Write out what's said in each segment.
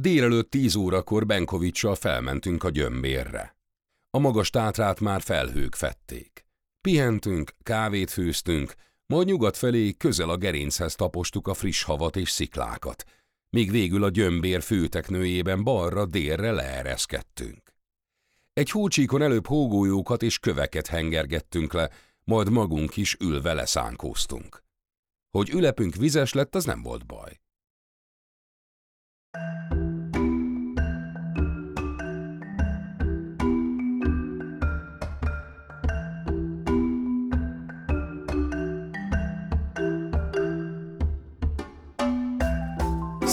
Délelőtt tíz órakor Benkovicsal felmentünk a gyömbérre. A magas tátrát már felhők fették. Pihentünk, kávét főztünk, majd nyugat felé közel a gerinchez tapostuk a friss havat és sziklákat, míg végül a gyömbér főteknőjében balra-délre leereszkedtünk. Egy hócsíkon előbb hógójókat és köveket hengergettünk le, majd magunk is ülve leszánkóztunk. Hogy ülepünk vizes lett, az nem volt baj.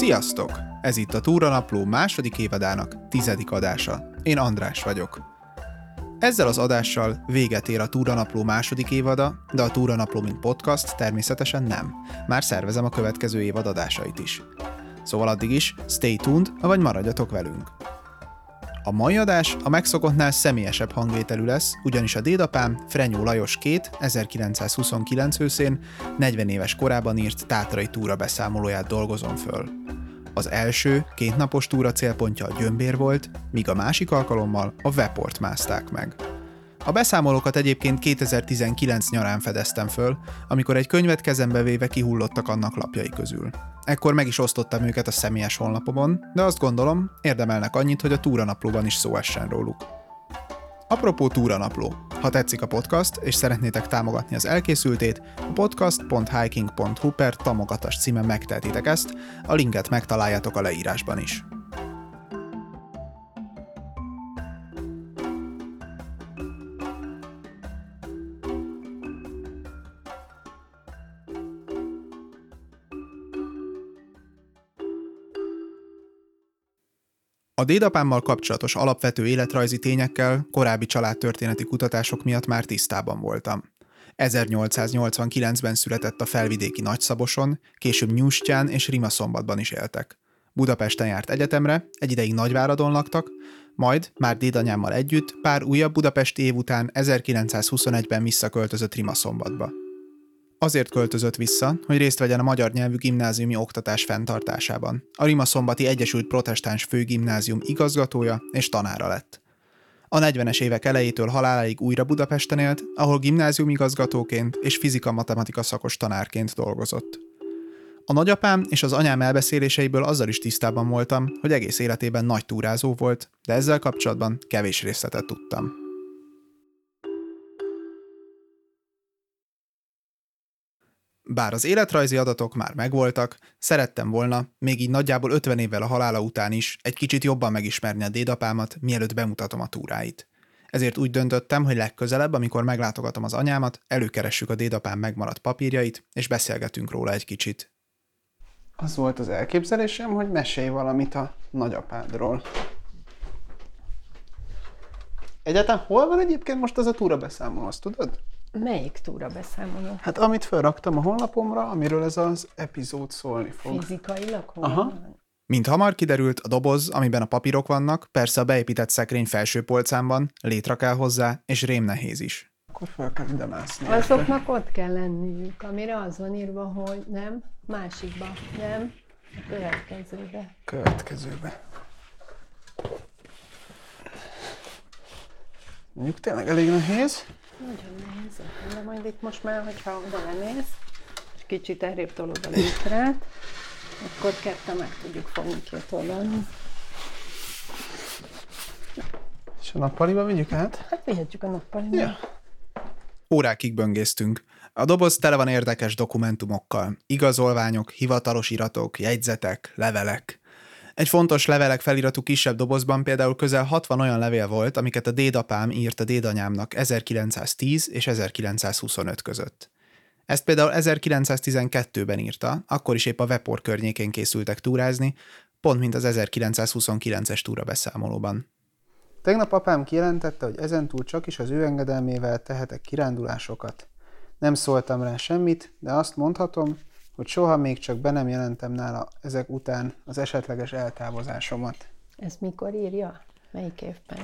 Sziasztok! Ez itt a Túranapló második évadának tizedik adása. Én András vagyok. Ezzel az adással véget ér a Túranapló második évada, de a Túranapló mint podcast természetesen nem. Már szervezem a következő évad adásait is. Szóval addig is stay tuned, vagy maradjatok velünk. A mai adás a megszokottnál személyesebb hangvételű lesz, ugyanis a dédapám Frenyó Lajos két 1929 őszén 40 éves korában írt tátrai túra beszámolóját dolgozom föl. Az első, kétnapos túra célpontja a Gyömbér volt, míg a másik alkalommal a Veport mászták meg. A beszámolókat egyébként 2019 nyarán fedeztem föl, amikor egy könyvet kezembe véve kihullottak annak lapjai közül. Ekkor meg is osztottam őket a személyes honlapomon, de azt gondolom, érdemelnek annyit, hogy a túranaplóban is szó essen róluk. Apropó túranapló. Ha tetszik a podcast, és szeretnétek támogatni az elkészültét, a podcast.hiking.hu per támogatás címen megtehetitek ezt, a linket megtaláljátok a leírásban is. A dédapámmal kapcsolatos alapvető életrajzi tényekkel korábbi családtörténeti kutatások miatt már tisztában voltam. 1889-ben született a felvidéki Nagyszaboson, később Nyustyán és Rimaszombatban is éltek. Budapesten járt egyetemre, egy ideig Nagyváradon laktak, majd, már dédanyámmal együtt, pár újabb budapesti év után 1921-ben visszaköltözött Rimaszombatba. Azért költözött vissza, hogy részt vegyen a magyar nyelvű gimnáziumi oktatás fenntartásában. A Rimaszombati Egyesült Protestáns Főgimnázium igazgatója és tanára lett. A 40-es évek elejétől haláláig újra Budapesten élt, ahol gimnázium igazgatóként és fizika-matematika szakos tanárként dolgozott. A nagyapám és az anyám elbeszéléseiből azzal is tisztában voltam, hogy egész életében nagy túrázó volt, de ezzel kapcsolatban kevés részletet tudtam. Bár az életrajzi adatok már megvoltak, szerettem volna, még így nagyjából 50 évvel a halála után is, egy kicsit jobban megismerni a dédapámat, mielőtt bemutatom a túráit. Ezért úgy döntöttem, hogy legközelebb, amikor meglátogatom az anyámat, előkeressük a dédapám megmaradt papírjait, és beszélgetünk róla egy kicsit. Az volt az elképzelésem, hogy mesélj valamit a nagyapádról. Egyáltalán hol van egyébként most az a túra beszámoló, azt tudod? Melyik túra beszámoló? Hát amit felraktam a honlapomra, amiről ez az epizód szólni fog. Fizikailag hol Aha. van? Mint hamar kiderült, a doboz, amiben a papírok vannak, persze a beépített szekrény felső polcán van, létre kell hozzá, és rém nehéz is. Akkor fel kell ide mászni. Azoknak ott kell lenniük, amire az van írva, hogy nem, másikba, nem, a következőbe. Következőbe. Mondjuk tényleg elég nehéz. Nagyon nehéz, de majd itt most már, hogyha oda lemész, és kicsit errébb tolod a létrát, akkor ketten meg tudjuk fogni két oldalon. És a nappaliba vigyük át. Hát vihetjük a nappaliba. Ja. Órákig böngésztünk. A doboz tele van érdekes dokumentumokkal. Igazolványok, hivatalos iratok, jegyzetek, levelek. Egy fontos levelek feliratú kisebb dobozban például közel 60 olyan levél volt, amiket a dédapám írt a dédanyámnak 1910 és 1925 között. Ezt például 1912-ben írta, akkor is épp a Vepor környékén készültek túrázni, pont mint az 1929-es túra beszámolóban. Tegnap apám kijelentette, hogy ezentúl csak is az ő engedelmével tehetek kirándulásokat. Nem szóltam rá semmit, de azt mondhatom, hogy soha még csak be nem jelentem nála ezek után az esetleges eltávozásomat. Ezt mikor írja? Melyik évben?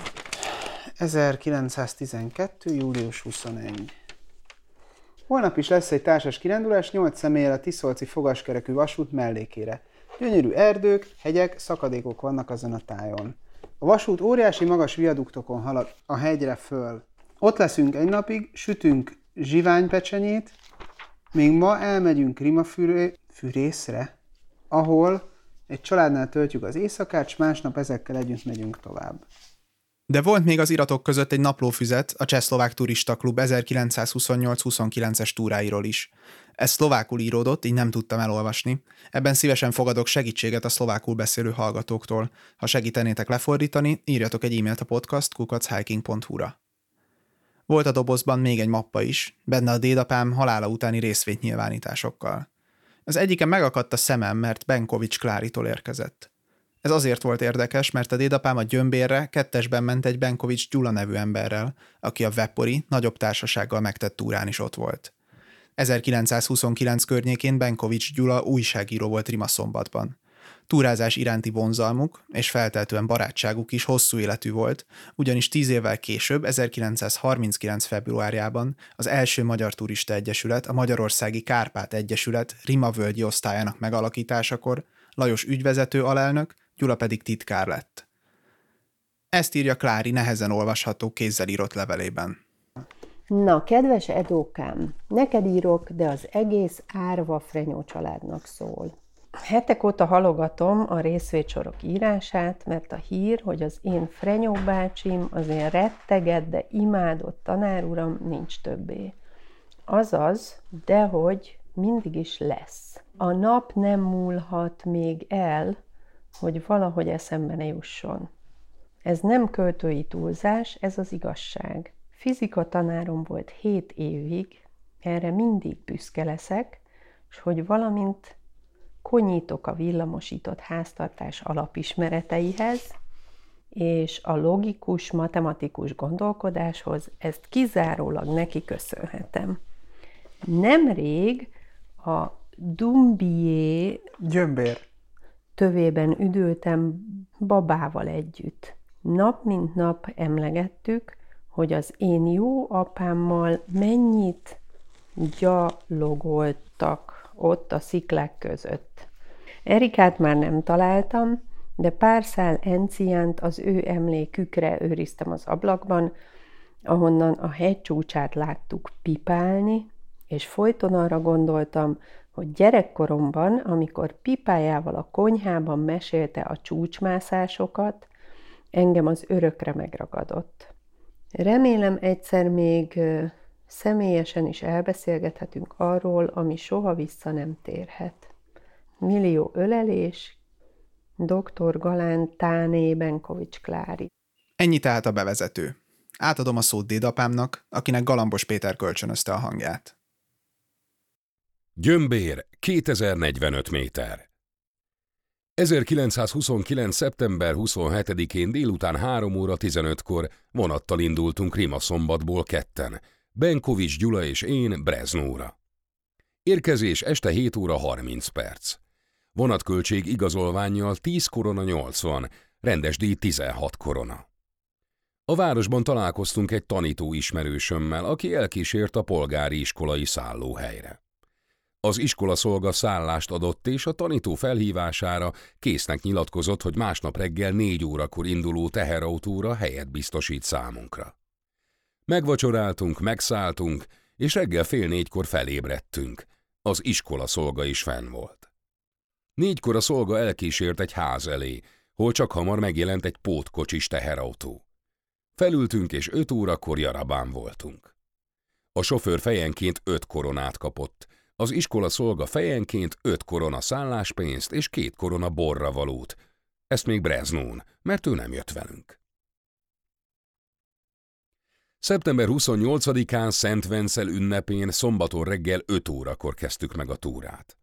1912. július 21. Holnap is lesz egy társas kirándulás, 8 személyel a Tiszolci fogaskerekű vasút mellékére. Gyönyörű erdők, hegyek, szakadékok vannak azon a tájon. A vasút óriási magas viaduktokon halad a hegyre föl. Ott leszünk egy napig, sütünk zsiványpecsenyét, még ma elmegyünk Rimafűrészre, ahol egy családnál töltjük az éjszakát, s másnap ezekkel együtt megyünk tovább. De volt még az iratok között egy naplófüzet a Csehszlovák Turista Klub 1928-29-es túráiról is. Ez szlovákul íródott, így nem tudtam elolvasni. Ebben szívesen fogadok segítséget a szlovákul beszélő hallgatóktól. Ha segítenétek lefordítani, írjatok egy e-mailt a podcast kukachhiking.hu-ra. Volt a dobozban még egy mappa is, benne a dédapám halála utáni részvétnyilvánításokkal. Az egyiken megakadt a szemem, mert Benkovics Kláritól érkezett. Ez azért volt érdekes, mert a dédapám a gyömbérre kettesben ment egy Benkovics Gyula nevű emberrel, aki a Vepori nagyobb társasággal megtett túrán is ott volt. 1929 környékén Benkovics Gyula újságíró volt Rimaszombatban. Túrázás iránti vonzalmuk és felteltően barátságuk is hosszú életű volt, ugyanis tíz évvel később, 1939. februárjában az első Magyar Turista Egyesület, a Magyarországi Kárpát Egyesület Rimavölgyi osztályának megalakításakor Lajos ügyvezető alelnök, Gyula pedig titkár lett. Ezt írja Klári nehezen olvasható kézzel írott levelében. Na, kedves Edókám, neked írok, de az egész árva Frenyó családnak szól. Hetek óta halogatom a részvétsorok írását, mert a hír, hogy az én Frenyó bácsim, az én retteget, de imádott tanáruram nincs többé. Azaz, dehogy mindig is lesz. A nap nem múlhat még el, hogy valahogy eszembe ne jusson. Ez nem költői túlzás, ez az igazság. Fizika tanárom volt hét évig, erre mindig büszke leszek, és hogy valamint konyítok a villamosított háztartás alapismereteihez, és a logikus, matematikus gondolkodáshoz ezt kizárólag neki köszönhetem. Nemrég a Dumbié Gyömbér tövében üdültem babával együtt. Nap mint nap emlegettük, hogy az én jó apámmal mennyit gyalogoltak ott a sziklák között. Erikát már nem találtam, de pár szál enciánt az ő emlékükre őriztem az ablakban, ahonnan a hegy csúcsát láttuk pipálni, és folyton arra gondoltam, hogy gyerekkoromban, amikor pipájával a konyhában mesélte a csúcsmászásokat, engem az örökre megragadott. Remélem egyszer még személyesen is elbeszélgethetünk arról, ami soha vissza nem térhet. Millió ölelés, dr. Galán Táné Benkovics Klári. Ennyi tehát a bevezető. Átadom a szót dédapámnak, akinek Galambos Péter kölcsönözte a hangját. Gyömbér 2045 méter 1929. szeptember 27-én délután 3 óra 15-kor vonattal indultunk Rima szombatból ketten, Benkovics Gyula és én Breznóra. Érkezés este 7 óra 30 perc. Vonatköltség igazolványjal 10 korona 80, rendes díj 16 korona. A városban találkoztunk egy tanító ismerősömmel, aki elkísért a polgári iskolai szállóhelyre. Az iskola szolga szállást adott, és a tanító felhívására késznek nyilatkozott, hogy másnap reggel négy órakor induló teherautóra helyet biztosít számunkra. Megvacsoráltunk, megszálltunk, és reggel fél négykor felébredtünk. Az iskola szolga is fenn volt. Négykor a szolga elkísért egy ház elé, hol csak hamar megjelent egy pótkocsis teherautó. Felültünk, és öt órakor Jarabán voltunk. A sofőr fejenként öt koronát kapott, az iskola szolga fejenként öt korona szálláspénzt és két korona borra valót. Ezt még Breznón, mert ő nem jött velünk. Szeptember 28-án Szent Vencel ünnepén szombaton reggel 5 órakor kezdtük meg a túrát.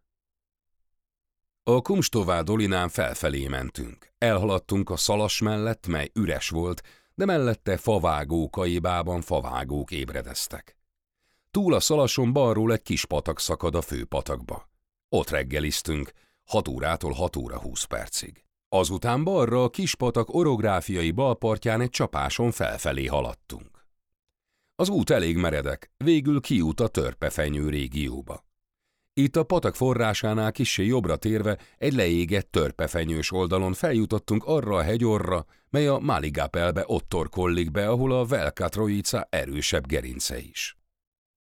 A Kumstová dolinán felfelé mentünk. Elhaladtunk a szalas mellett, mely üres volt, de mellette favágó kaibában favágók ébredeztek. Túl a szalason balról egy kis patak szakad a főpatakba. Ott reggeliztünk, 6 órától 6 óra 20 percig. Azután balra a kis patak orográfiai balpartján egy csapáson felfelé haladtunk. Az út elég meredek, végül kiút a törpefenyő régióba. Itt a patak forrásánál kissé jobbra térve egy leégett törpefenyős oldalon feljutottunk arra a hegyorra, mely a Maligapelbe ott torkollik be, ahol a Velkatroica erősebb gerince is.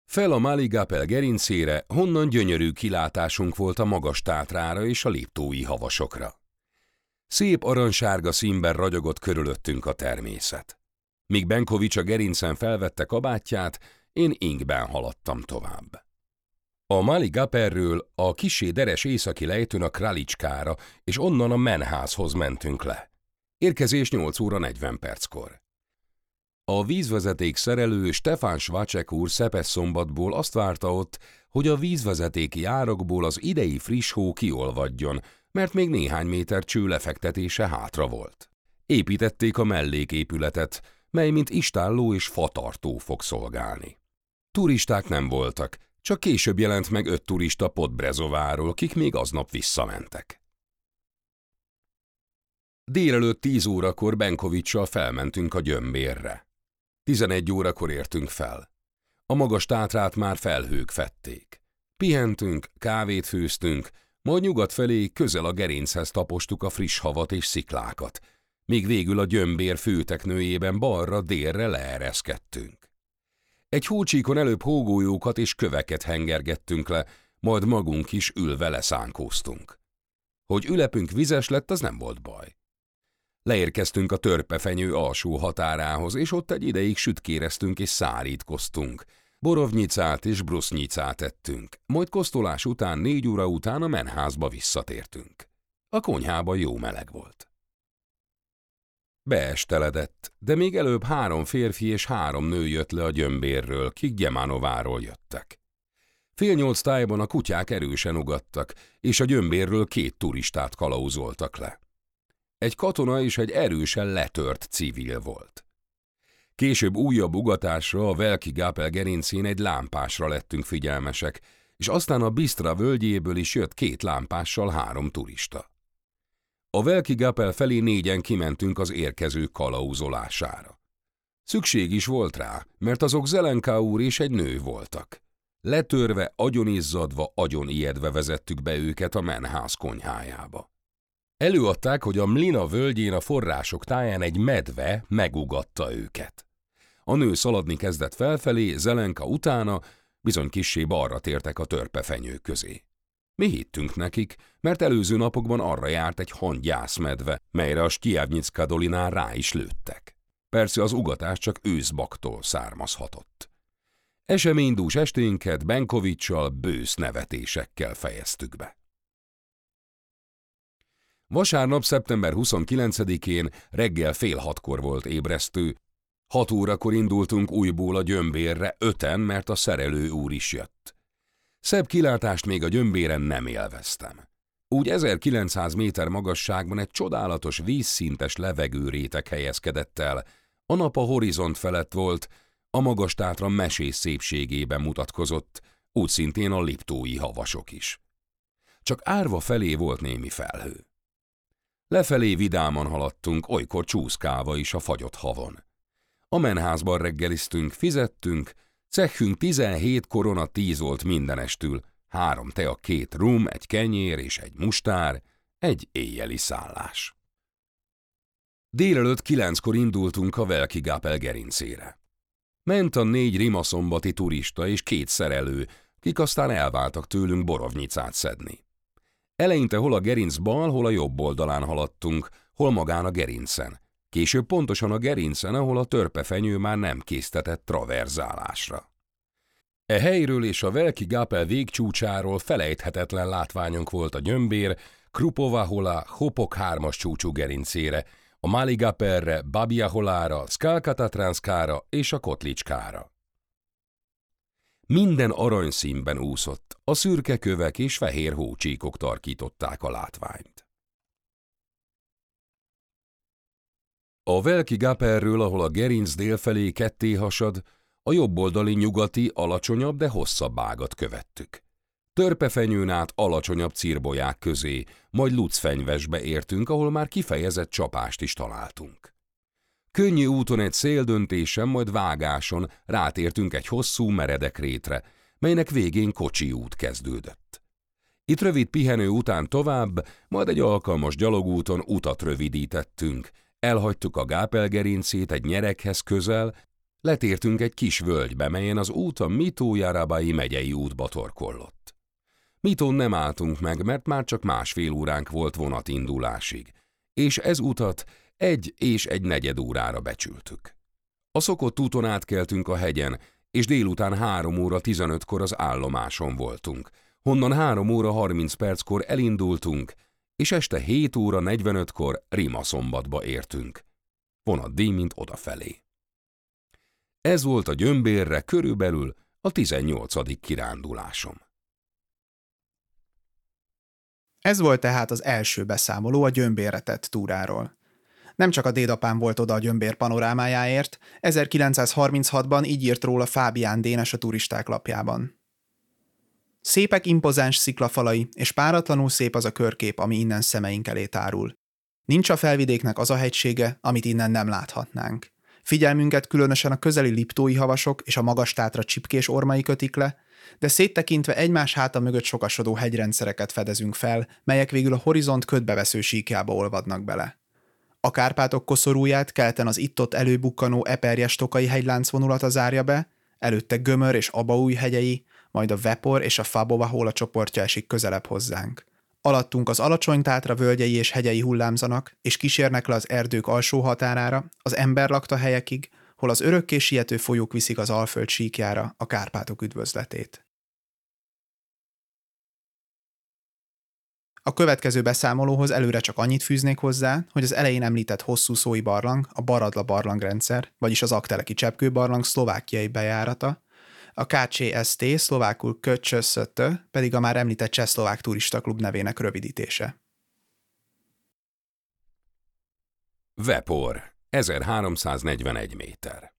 Fel a Maligapel gerincére, honnan gyönyörű kilátásunk volt a magas tátrára és a léptói havasokra. Szép aranysárga színben ragyogott körülöttünk a természet. Míg Benkovics a gerincen felvette kabátját, én ingben haladtam tovább. A Mali Gaperről a kisé deres északi lejtőn a Kralicskára, és onnan a Menházhoz mentünk le. Érkezés 8 óra 40 perckor. A vízvezeték szerelő Stefán Svacek úr Szepes szombatból azt várta ott, hogy a vízvezetéki árokból az idei friss hó kiolvadjon, mert még néhány méter cső lefektetése hátra volt. Építették a melléképületet, mely mint istálló és fatartó fog szolgálni. Turisták nem voltak, csak később jelent meg öt turista Podbrezováról, kik még aznap visszamentek. Délelőtt tíz órakor Benkovicsal felmentünk a gyömbérre. Tizenegy órakor értünk fel. A magas tátrát már felhők fették. Pihentünk, kávét főztünk, majd nyugat felé közel a gerinchez tapostuk a friss havat és sziklákat, míg végül a gyömbér főteknőjében balra-délre leereszkedtünk. Egy hócsíkon előbb hógójókat és köveket hengergettünk le, majd magunk is ülve leszánkóztunk. Hogy ülepünk vizes lett, az nem volt baj. Leérkeztünk a törpefenyő alsó határához, és ott egy ideig sütkéreztünk és szárítkoztunk. Borovnyicát és brusznyicát ettünk, majd kosztolás után négy óra után a menházba visszatértünk. A konyhában jó meleg volt. Beesteledett, de még előbb három férfi és három nő jött le a gyömbérről, kik Gyemánováról jöttek. Fél nyolc tájban a kutyák erősen ugattak, és a gyömbérről két turistát kalauzoltak le. Egy katona és egy erősen letört civil volt. Később újabb ugatásra a Velki Gápel gerincén egy lámpásra lettünk figyelmesek, és aztán a Bistra völgyéből is jött két lámpással három turista. A Velki Gapel felé négyen kimentünk az érkező kalauzolására. Szükség is volt rá, mert azok Zelenka úr és egy nő voltak. Letörve, agyonizzadva, agyon ijedve vezettük be őket a menház konyhájába. Előadták, hogy a Mlina völgyén a források táján egy medve megugatta őket. A nő szaladni kezdett felfelé, Zelenka utána, bizony kissé balra tértek a törpefenyők közé. Mi hittünk nekik, mert előző napokban arra járt egy hangyászmedve, melyre a Stjávnyicka dolinán rá is lőttek. Persze az ugatás csak őszbaktól származhatott. Eseménydús esténket Benkovicsal bősz nevetésekkel fejeztük be. Vasárnap, szeptember 29-én reggel fél hatkor volt ébresztő, hat órakor indultunk újból a gyömbérre, öten, mert a szerelő úr is jött. Szebb kilátást még a gyömbéren nem élveztem. Úgy 1900 méter magasságban egy csodálatos vízszintes levegőrétek helyezkedett el, a nap a horizont felett volt, a magas tátra mesés szépségében mutatkozott, úgy szintén a liptói havasok is. Csak árva felé volt némi felhő. Lefelé vidáman haladtunk, olykor csúszkálva is a fagyott havon. A menházban reggeliztünk, fizettünk, Cechünk 17 korona tízolt mindenestül, három tea, két rum, egy kenyér és egy mustár, egy éjjeli szállás. Délelőtt kilenckor indultunk a Velkigápel gerincére. Ment a négy rimaszombati turista és két szerelő, kik aztán elváltak tőlünk borovnyicát szedni. Eleinte hol a gerinc bal, hol a jobb oldalán haladtunk, hol magán a gerincen, Később pontosan a gerincen, ahol a törpefenyő már nem késztetett traverzálásra. E helyről és a Velki Gápel végcsúcsáról felejthetetlen látványunk volt a gyömbér, Krupovahola Hopok hármas csúcsú gerincére, a Maligaperre, Babiaholára, Skalkatatranszkára és a Kotlicskára. Minden aranyszínben úszott, a szürke kövek és fehér hócsíkok tarkították a látványt. A Velki Gaperről, ahol a gerinc délfelé ketté hasad, a jobboldali nyugati, alacsonyabb, de hosszabb ágat követtük. Törpefenyőn át alacsonyabb cirbolyák közé, majd lucfenyvesbe értünk, ahol már kifejezett csapást is találtunk. Könnyű úton egy széldöntésen, majd vágáson rátértünk egy hosszú, meredek rétre, melynek végén kocsi út kezdődött. Itt rövid pihenő után tovább, majd egy alkalmas gyalogúton utat rövidítettünk. Elhagytuk a gápelgerincét egy nyerekhez közel, letértünk egy kis völgybe, melyen az út a Mitó-Jarabai megyei útba torkollott. Mitón nem álltunk meg, mert már csak másfél óránk volt vonatindulásig, és ez utat egy és egy negyed órára becsültük. A szokott úton átkeltünk a hegyen, és délután három óra 15-kor az állomáson voltunk. Honnan három óra 30 perckor elindultunk, és este 7 óra 45-kor Rimaszombatba értünk. Vonat díj, mint odafelé. Ez volt a gyömbérre körülbelül a 18. kirándulásom. Ez volt tehát az első beszámoló a gyömbérre tett túráról. Nem csak a dédapám volt oda a gyömbér panorámájáért, 1936-ban így írt róla Fábián Dénes a turisták lapjában. Szépek impozáns sziklafalai, és páratlanul szép az a körkép, ami innen szemeink elé tárul. Nincs a felvidéknek az a hegysége, amit innen nem láthatnánk. Figyelmünket különösen a közeli liptói havasok és a magas tátra csipkés ormai kötik le, de széttekintve egymás háta mögött sokasodó hegyrendszereket fedezünk fel, melyek végül a horizont ködbevesző síkjába olvadnak bele. A Kárpátok koszorúját kelten az itt-ott előbukkanó eperjes tokai hegylánc vonulata zárja be, előtte Gömör és Abaúj hegyei, majd a Vepor és a Fabova hóla csoportja esik közelebb hozzánk. Alattunk az alacsony tátra völgyei és hegyei hullámzanak, és kísérnek le az erdők alsó határára, az ember lakta helyekig, hol az örökké siető folyók viszik az Alföld síkjára a Kárpátok üdvözletét. A következő beszámolóhoz előre csak annyit fűznék hozzá, hogy az elején említett hosszú szói barlang, a Baradla barlangrendszer, vagyis az Akteleki Cseppkő barlang szlovákiai bejárata, a KCST, szlovákul Köcsösszöttö, pedig a már említett Csehszlovák Turista Klub nevének rövidítése. Vepor, 1341 méter.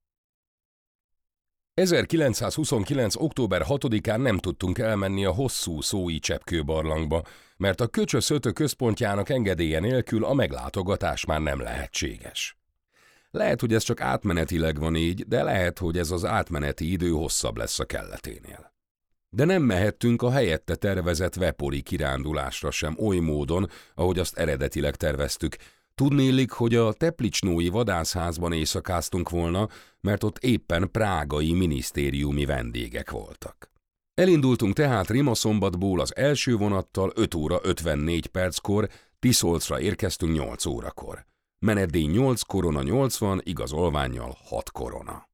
1929. október 6-án nem tudtunk elmenni a hosszú szói cseppkőbarlangba, mert a Köcsös Ötö központjának engedélye nélkül a meglátogatás már nem lehetséges. Lehet, hogy ez csak átmenetileg van így, de lehet, hogy ez az átmeneti idő hosszabb lesz a kelleténél. De nem mehettünk a helyette tervezett vepoli kirándulásra sem oly módon, ahogy azt eredetileg terveztük, Tudnélik, hogy a Teplicsnói vadászházban éjszakáztunk volna, mert ott éppen prágai minisztériumi vendégek voltak. Elindultunk tehát Rimaszombatból az első vonattal 5 óra 54 perckor, Tiszolcra érkeztünk 8 órakor. Menetdíj 8 korona 80, igazolványjal 6 korona.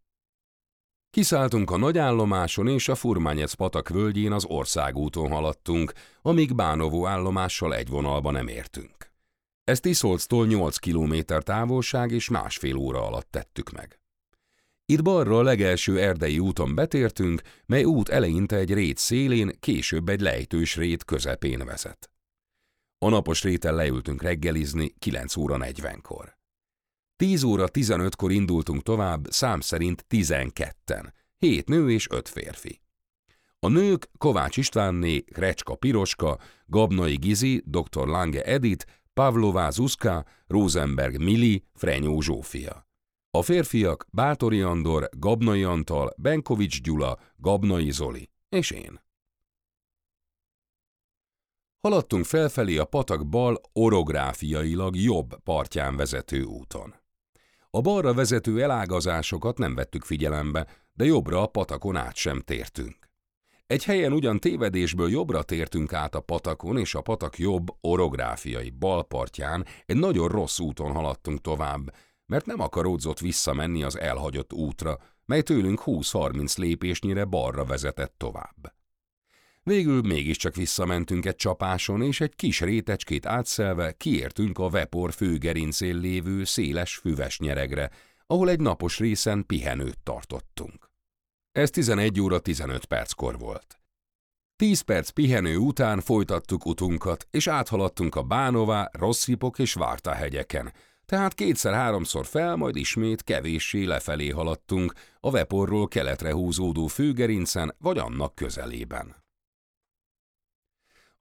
Kiszálltunk a nagyállomáson és a Furmányec patak völgyén az országúton haladtunk, amíg Bánovó állomással egy vonalba nem értünk. Ezt Iszolctól 8 kilométer távolság és másfél óra alatt tettük meg. Itt balra a legelső erdei úton betértünk, mely út eleinte egy rét szélén, később egy lejtős rét közepén vezet. A napos réten leültünk reggelizni 9 óra 40-kor. 10 óra 15-kor indultunk tovább, szám szerint 12-en, 7 nő és 5 férfi. A nők Kovács Istvánné, Recska Piroska, Gabnai Gizi, dr. Lange Edith, Pavlová Zuzka, Rosenberg Mili, Frenyó Zsófia. A férfiak Bátori Andor, Gabnai Antal, Benkovics Gyula, Gabnai Zoli és én. Haladtunk felfelé a patak bal orográfiailag jobb partján vezető úton. A balra vezető elágazásokat nem vettük figyelembe, de jobbra a patakon át sem tértünk. Egy helyen ugyan tévedésből jobbra tértünk át a patakon, és a patak jobb orográfiai balpartján egy nagyon rossz úton haladtunk tovább, mert nem akaródzott visszamenni az elhagyott útra, mely tőlünk 20-30 lépésnyire balra vezetett tovább. Végül mégiscsak visszamentünk egy csapáson, és egy kis rétecskét átszelve kiértünk a Vepor főgerincén lévő széles füves nyeregre, ahol egy napos részen pihenőt tartottunk. Ez 11 óra 15 perckor volt. 10 perc pihenő után folytattuk utunkat, és áthaladtunk a Bánová, Rosszipok és Várta hegyeken, tehát kétszer-háromszor fel, majd ismét kevéssé lefelé haladtunk, a Veporról keletre húzódó főgerincen vagy annak közelében.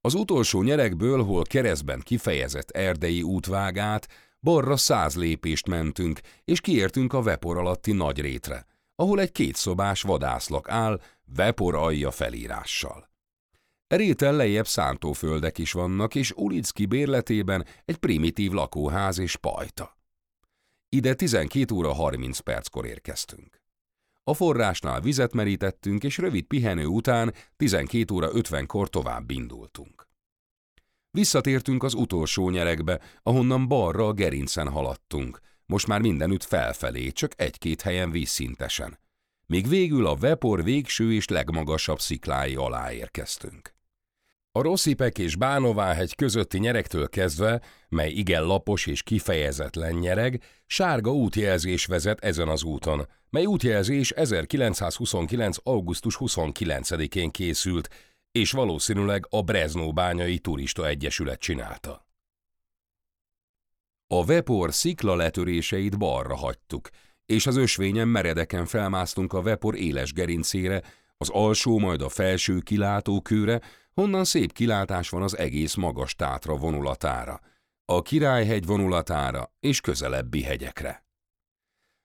Az utolsó nyerekből, hol keresztben kifejezett erdei útvágát, balra száz lépést mentünk, és kiértünk a Vepor alatti nagy rétre, ahol egy kétszobás vadászlak áll, vepor alja felírással. Réten lejjebb szántóföldek is vannak, és Ulicki bérletében egy primitív lakóház és pajta. Ide 12 óra 30 perckor érkeztünk. A forrásnál vizet merítettünk, és rövid pihenő után 12 óra 50-kor tovább indultunk. Visszatértünk az utolsó nyerekbe, ahonnan balra a gerincen haladtunk, most már mindenütt felfelé, csak egy-két helyen vízszintesen. Még végül a Vepor végső és legmagasabb sziklái alá érkeztünk. A Rosszipek és Bánováhegy közötti nyerektől kezdve, mely igen lapos és kifejezetlen nyereg, sárga útjelzés vezet ezen az úton, mely útjelzés 1929. augusztus 29-én készült, és valószínűleg a Breznó-bányai Turista Egyesület csinálta. A Vepor szikla letöréseit balra hagytuk, és az ösvényen meredeken felmásztunk a Vepor éles gerincére, az alsó, majd a felső kilátókőre, honnan szép kilátás van az egész magas tátra vonulatára, a Királyhegy vonulatára és közelebbi hegyekre.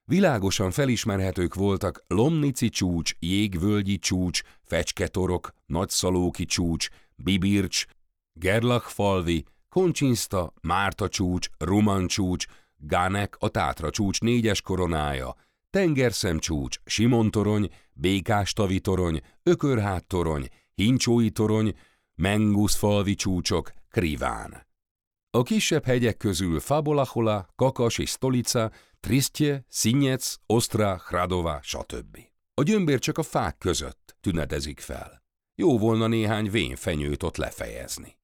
Világosan felismerhetők voltak Lomnici csúcs, Jégvölgyi csúcs, Fecsketorok, Nagyszalóki csúcs, Bibircs, Gerlachfalvi, Koncsinszta, Márta csúcs, Ruman csúcs, Gánek a Tátra csúcs négyes koronája, Tengerszem csúcs, Simontorony, Békástavi torony, Ökörhát torony, Hincsói torony, Menguszfalvi csúcsok, Kriván. A kisebb hegyek közül Fabolahola, Kakas és Stolica, Tristje, Szinyec, Ostra, Hradova, stb. A gyömbér csak a fák között tünetezik fel. Jó volna néhány vénfenyőt ott lefejezni.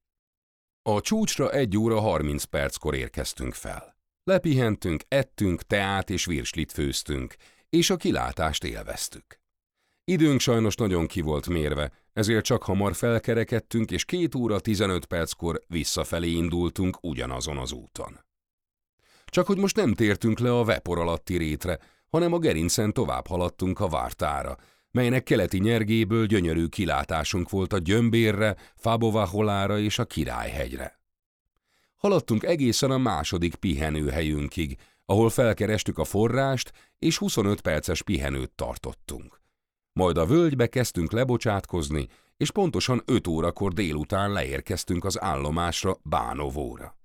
A csúcsra egy óra harminc perckor érkeztünk fel. Lepihentünk, ettünk, teát és virslit főztünk, és a kilátást élveztük. Időnk sajnos nagyon ki volt mérve, ezért csak hamar felkerekedtünk, és két óra 15 perckor visszafelé indultunk ugyanazon az úton. Csak hogy most nem tértünk le a vepor alatti rétre, hanem a gerincen tovább haladtunk a vártára, melynek keleti nyergéből gyönyörű kilátásunk volt a Gyömbérre, Fábovaholára és a Királyhegyre. Haladtunk egészen a második pihenőhelyünkig, ahol felkerestük a forrást, és 25 perces pihenőt tartottunk. Majd a völgybe kezdtünk lebocsátkozni, és pontosan 5 órakor délután leérkeztünk az állomásra Bánovóra.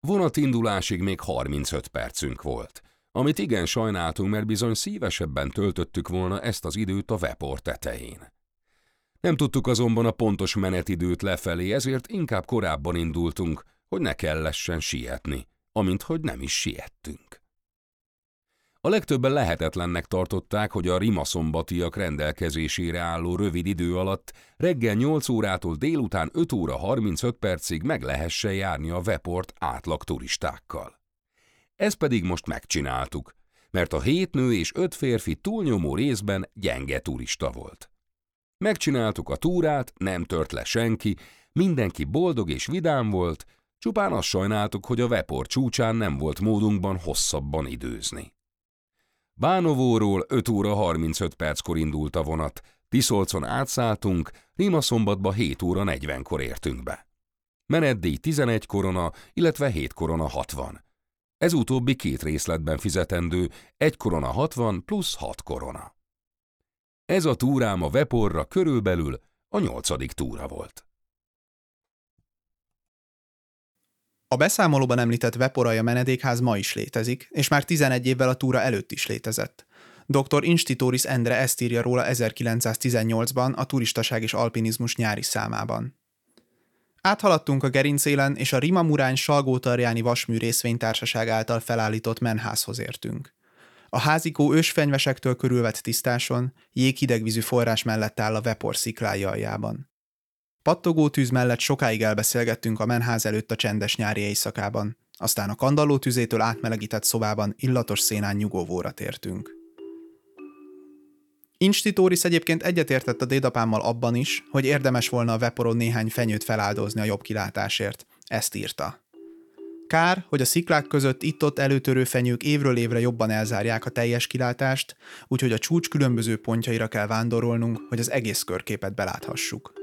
Vonatindulásig még 35 percünk volt, amit igen sajnáltunk, mert bizony szívesebben töltöttük volna ezt az időt a Vepor tetején. Nem tudtuk azonban a pontos menetidőt lefelé, ezért inkább korábban indultunk, hogy ne kellessen sietni, amint hogy nem is siettünk. A legtöbben lehetetlennek tartották, hogy a rimaszombatiak rendelkezésére álló rövid idő alatt reggel 8 órától délután 5 óra 35 percig meg lehessen járni a Veport átlag turistákkal. Ezt pedig most megcsináltuk, mert a hét nő és öt férfi túlnyomó részben gyenge turista volt. Megcsináltuk a túrát, nem tört le senki, mindenki boldog és vidám volt, csupán azt sajnáltuk, hogy a Vepor csúcsán nem volt módunkban hosszabban időzni. Bánovóról 5 óra 35 perckor indult a vonat, Tiszolcon átszálltunk, Rimaszombatba 7 óra 40-kor értünk be. Menetdíj 11 korona, illetve 7 korona 60. Ez utóbbi két részletben fizetendő, 1 korona 60 plusz 6 korona. Ez a túrám a Veporra körülbelül a nyolcadik túra volt. A beszámolóban említett Veporaja menedékház ma is létezik, és már 11 évvel a túra előtt is létezett. Dr. Institoris Endre ezt írja róla 1918-ban a Turistaság és Alpinizmus nyári számában. Áthaladtunk a gerincélen, és a Rima Murány Salgótarjáni Vasmű részvénytársaság által felállított menházhoz értünk. A házikó ősfenyvesektől körülvett tisztáson, jéghidegvízű forrás mellett áll a Vepor sziklája aljában. Pattogó tűz mellett sokáig elbeszélgettünk a menház előtt a csendes nyári éjszakában, aztán a kandalló tüzétől átmelegített szobában illatos szénán nyugovóra tértünk. Institóris egyébként egyetértett a dédapámmal abban is, hogy érdemes volna a Veporon néhány fenyőt feláldozni a jobb kilátásért. Ezt írta. Kár, hogy a sziklák között itt-ott előtörő fenyők évről évre jobban elzárják a teljes kilátást, úgyhogy a csúcs különböző pontjaira kell vándorolnunk, hogy az egész körképet beláthassuk.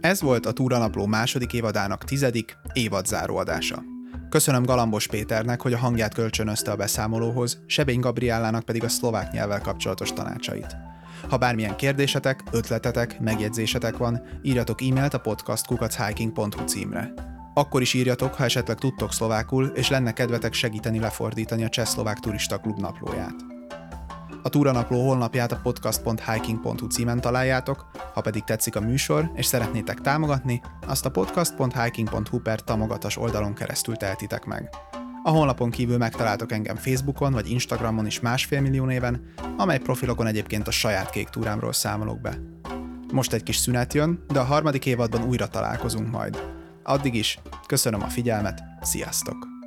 Ez volt a Túranapló második évadának tizedik évadzáró adása. Köszönöm Galambos Péternek, hogy a hangját kölcsönözte a beszámolóhoz, Sebény Gabriellának pedig a szlovák nyelvvel kapcsolatos tanácsait. Ha bármilyen kérdésetek, ötletetek, megjegyzésetek van, írjatok e-mailt a podcastkukachhiking.hu címre. Akkor is írjatok, ha esetleg tudtok szlovákul, és lenne kedvetek segíteni lefordítani a Csehszlovák Turista Klub naplóját. A túranapló honlapját a podcast.hiking.hu címen találjátok, ha pedig tetszik a műsor, és szeretnétek támogatni, azt a podcast.hiking.hu per támogatas oldalon keresztül tehetitek meg. A honlapon kívül megtaláltok engem Facebookon vagy Instagramon is másfél millió néven, amely profilokon egyébként a saját kék túrámról számolok be. Most egy kis szünet jön, de a harmadik évadban újra találkozunk majd. Addig is, köszönöm a figyelmet, sziasztok!